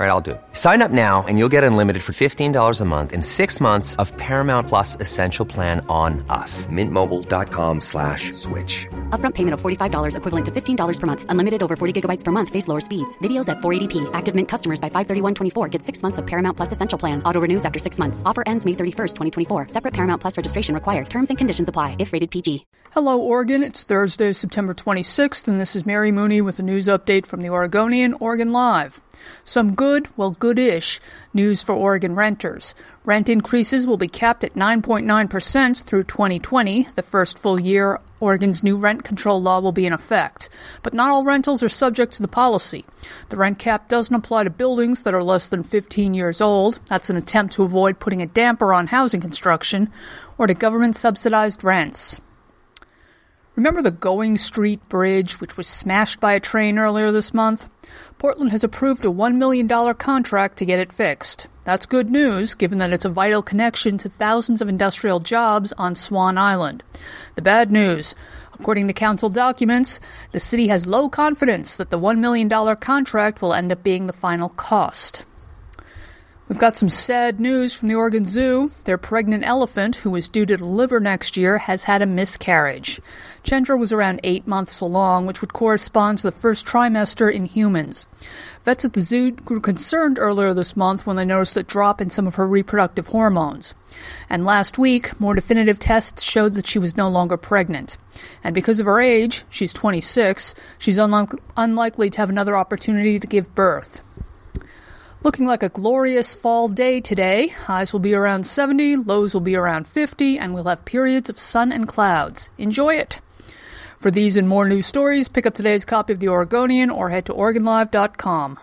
All right, I'll do it. Sign up now and you'll get unlimited for $15 a month in six months of Paramount Plus Essential Plan on us. Mintmobile.com slash switch. Upfront payment of $45 equivalent to $15 per month. Unlimited over 40 gigabytes per month. Face lower speeds. Videos at 480p. Active Mint customers by 531.24 get six months of Paramount Plus Essential Plan. Auto renews after six months. Offer ends May 31st, 2024. Separate Paramount Plus registration required. Terms and conditions apply if rated PG. Hello, Oregon. It's Thursday, September 26th, and this is Mary Mooney with a news update from the Oregonian, Oregon Live. Some good, well, good-ish news for Oregon renters. Rent increases will be capped at 9.9% through 2020, the first full year Oregon's new rent control law will be in effect. But not all rentals are subject to the policy. The rent cap doesn't apply to buildings that are less than 15 years old. That's an attempt to avoid putting a damper on housing construction or to government subsidized rents. Remember the Going Street Bridge, which was smashed by a train earlier this month? Portland has approved a $1 million contract to get it fixed. That's good news, given that it's a vital connection to thousands of industrial jobs on Swan Island. The bad news According to council documents, the city has low confidence that the $1 million contract will end up being the final cost. We've got some sad news from the Oregon Zoo. Their pregnant elephant, who is due to deliver next year, has had a miscarriage. Chendra was around eight months along, which would correspond to the first trimester in humans. Vets at the zoo grew concerned earlier this month when they noticed a drop in some of her reproductive hormones. And last week, more definitive tests showed that she was no longer pregnant. And because of her age, she's 26, she's unlike- unlikely to have another opportunity to give birth. Looking like a glorious fall day today. Highs will be around 70, lows will be around 50, and we'll have periods of sun and clouds. Enjoy it! For these and more news stories, pick up today's copy of The Oregonian or head to OregonLive.com.